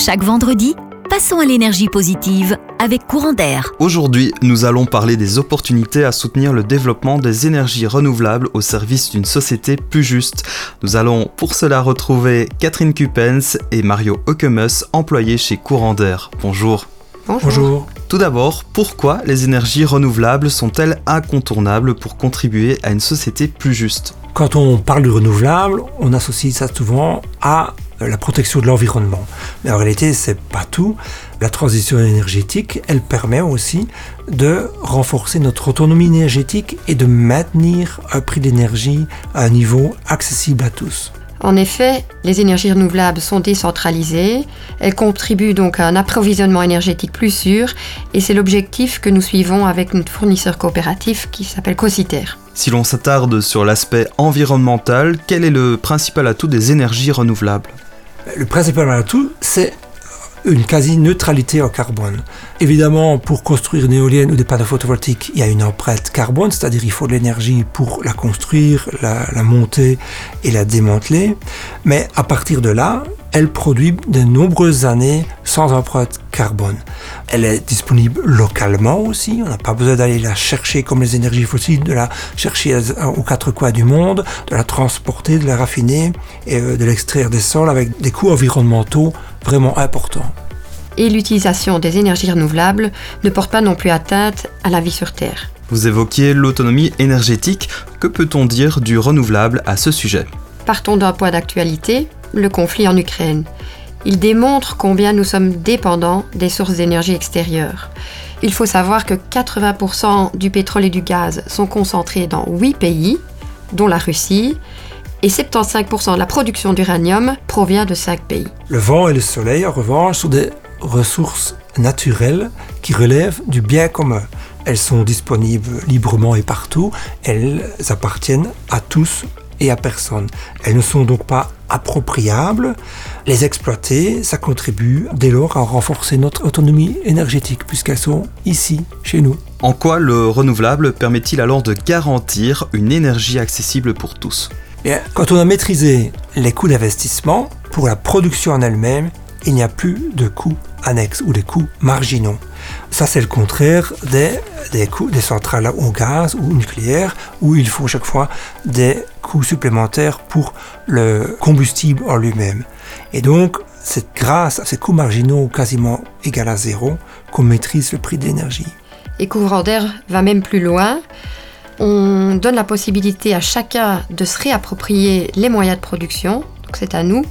Chaque vendredi, passons à l'énergie positive avec Courant d'air. Aujourd'hui, nous allons parler des opportunités à soutenir le développement des énergies renouvelables au service d'une société plus juste. Nous allons pour cela retrouver Catherine Cupens et Mario Okemus, employés chez Courant d'air. Bonjour. Bonjour. Tout d'abord, pourquoi les énergies renouvelables sont-elles incontournables pour contribuer à une société plus juste? Quand on parle de renouvelable, on associe ça souvent à la protection de l'environnement. Mais en réalité, c'est pas tout. La transition énergétique, elle permet aussi de renforcer notre autonomie énergétique et de maintenir un prix d'énergie à un niveau accessible à tous. En effet, les énergies renouvelables sont décentralisées, elles contribuent donc à un approvisionnement énergétique plus sûr et c'est l'objectif que nous suivons avec notre fournisseur coopératif qui s'appelle Cositer. Si l'on s'attarde sur l'aspect environnemental, quel est le principal atout des énergies renouvelables? Le principal atout, c'est une quasi-neutralité en carbone. Évidemment, pour construire une éolienne ou des panneaux photovoltaïques, il y a une empreinte carbone, c'est-à-dire il faut de l'énergie pour la construire, la, la, monter et la démanteler. Mais à partir de là, elle produit de nombreuses années sans empreinte carbone. Elle est disponible localement aussi, on n'a pas besoin d'aller la chercher comme les énergies fossiles, de la chercher aux quatre coins du monde, de la transporter, de la raffiner et de l'extraire des sols avec des coûts environnementaux vraiment importants. Et l'utilisation des énergies renouvelables ne porte pas non plus atteinte à la vie sur Terre. Vous évoquiez l'autonomie énergétique. Que peut-on dire du renouvelable à ce sujet? Partons d'un point d'actualité, le conflit en Ukraine. Il démontre combien nous sommes dépendants des sources d'énergie extérieures. Il faut savoir que 80% du pétrole et du gaz sont concentrés dans 8 pays, dont la Russie, et 75% de la production d'uranium provient de 5 pays. Le vent et le soleil, en revanche, sont des ressources naturelles qui relèvent du bien commun. Elles sont disponibles librement et partout, elles appartiennent à tous et à personne. Elles ne sont donc pas appropriables. Les exploiter, ça contribue dès lors à renforcer notre autonomie énergétique puisqu'elles sont ici, chez nous. En quoi le renouvelable permet-il alors de garantir une énergie accessible pour tous? Bien, Quand on a maîtrisé les coûts d'investissement, pour la production en elle-même, il n'y a plus de coûts annexes ou des coûts marginaux. Ça, c'est le contraire des, des coûts des centrales au gaz ou nucléaire, où il faut chaque fois des coûts supplémentaires pour le combustible en lui-même. Et donc, c'est grâce à ces coûts marginaux quasiment égal à zéro qu'on maîtrise le prix de l'énergie. Et Courant d'air va même plus loin. On donne la possibilité à chacun de se réapproprier les moyens de production, donc c'est à nous,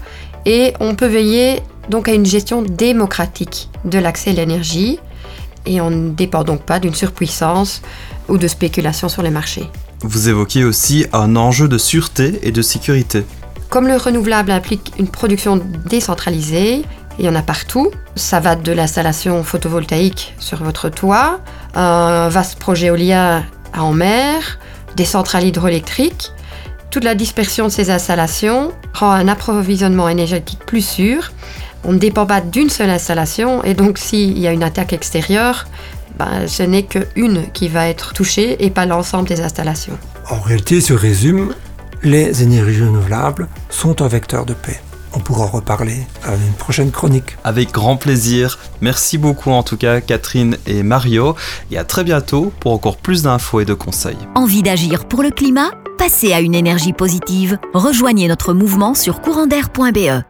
et on peut veiller donc à une gestion démocratique de l'accès à l'énergie et on ne dépend donc pas d'une surpuissance ou de spéculation sur les marchés. Vous évoquez aussi un enjeu de sûreté et de sécurité. Comme le renouvelable implique une production décentralisée, il y en a partout. Ça va de l'installation photovoltaïque sur votre toit, un vaste projet éolien en mer, des centrales hydroélectriques. Toute la dispersion de ces installations rend un approvisionnement énergétique plus sûr on ne dépend pas d'une seule installation et donc s'il y a une attaque extérieure, ben, ce n'est qu'une qui va être touchée et pas l'ensemble des installations. En réalité, se résume, les énergies renouvelables sont un vecteur de paix. On pourra en reparler à une prochaine chronique. Avec grand plaisir. Merci beaucoup en tout cas Catherine et Mario et à très bientôt pour encore plus d'infos et de conseils. Envie d'agir pour le climat? Passez à une énergie positive. Rejoignez notre mouvement sur courantair.be.